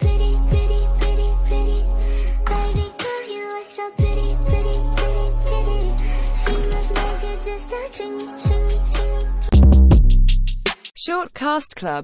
Shortcast Short Cast Club.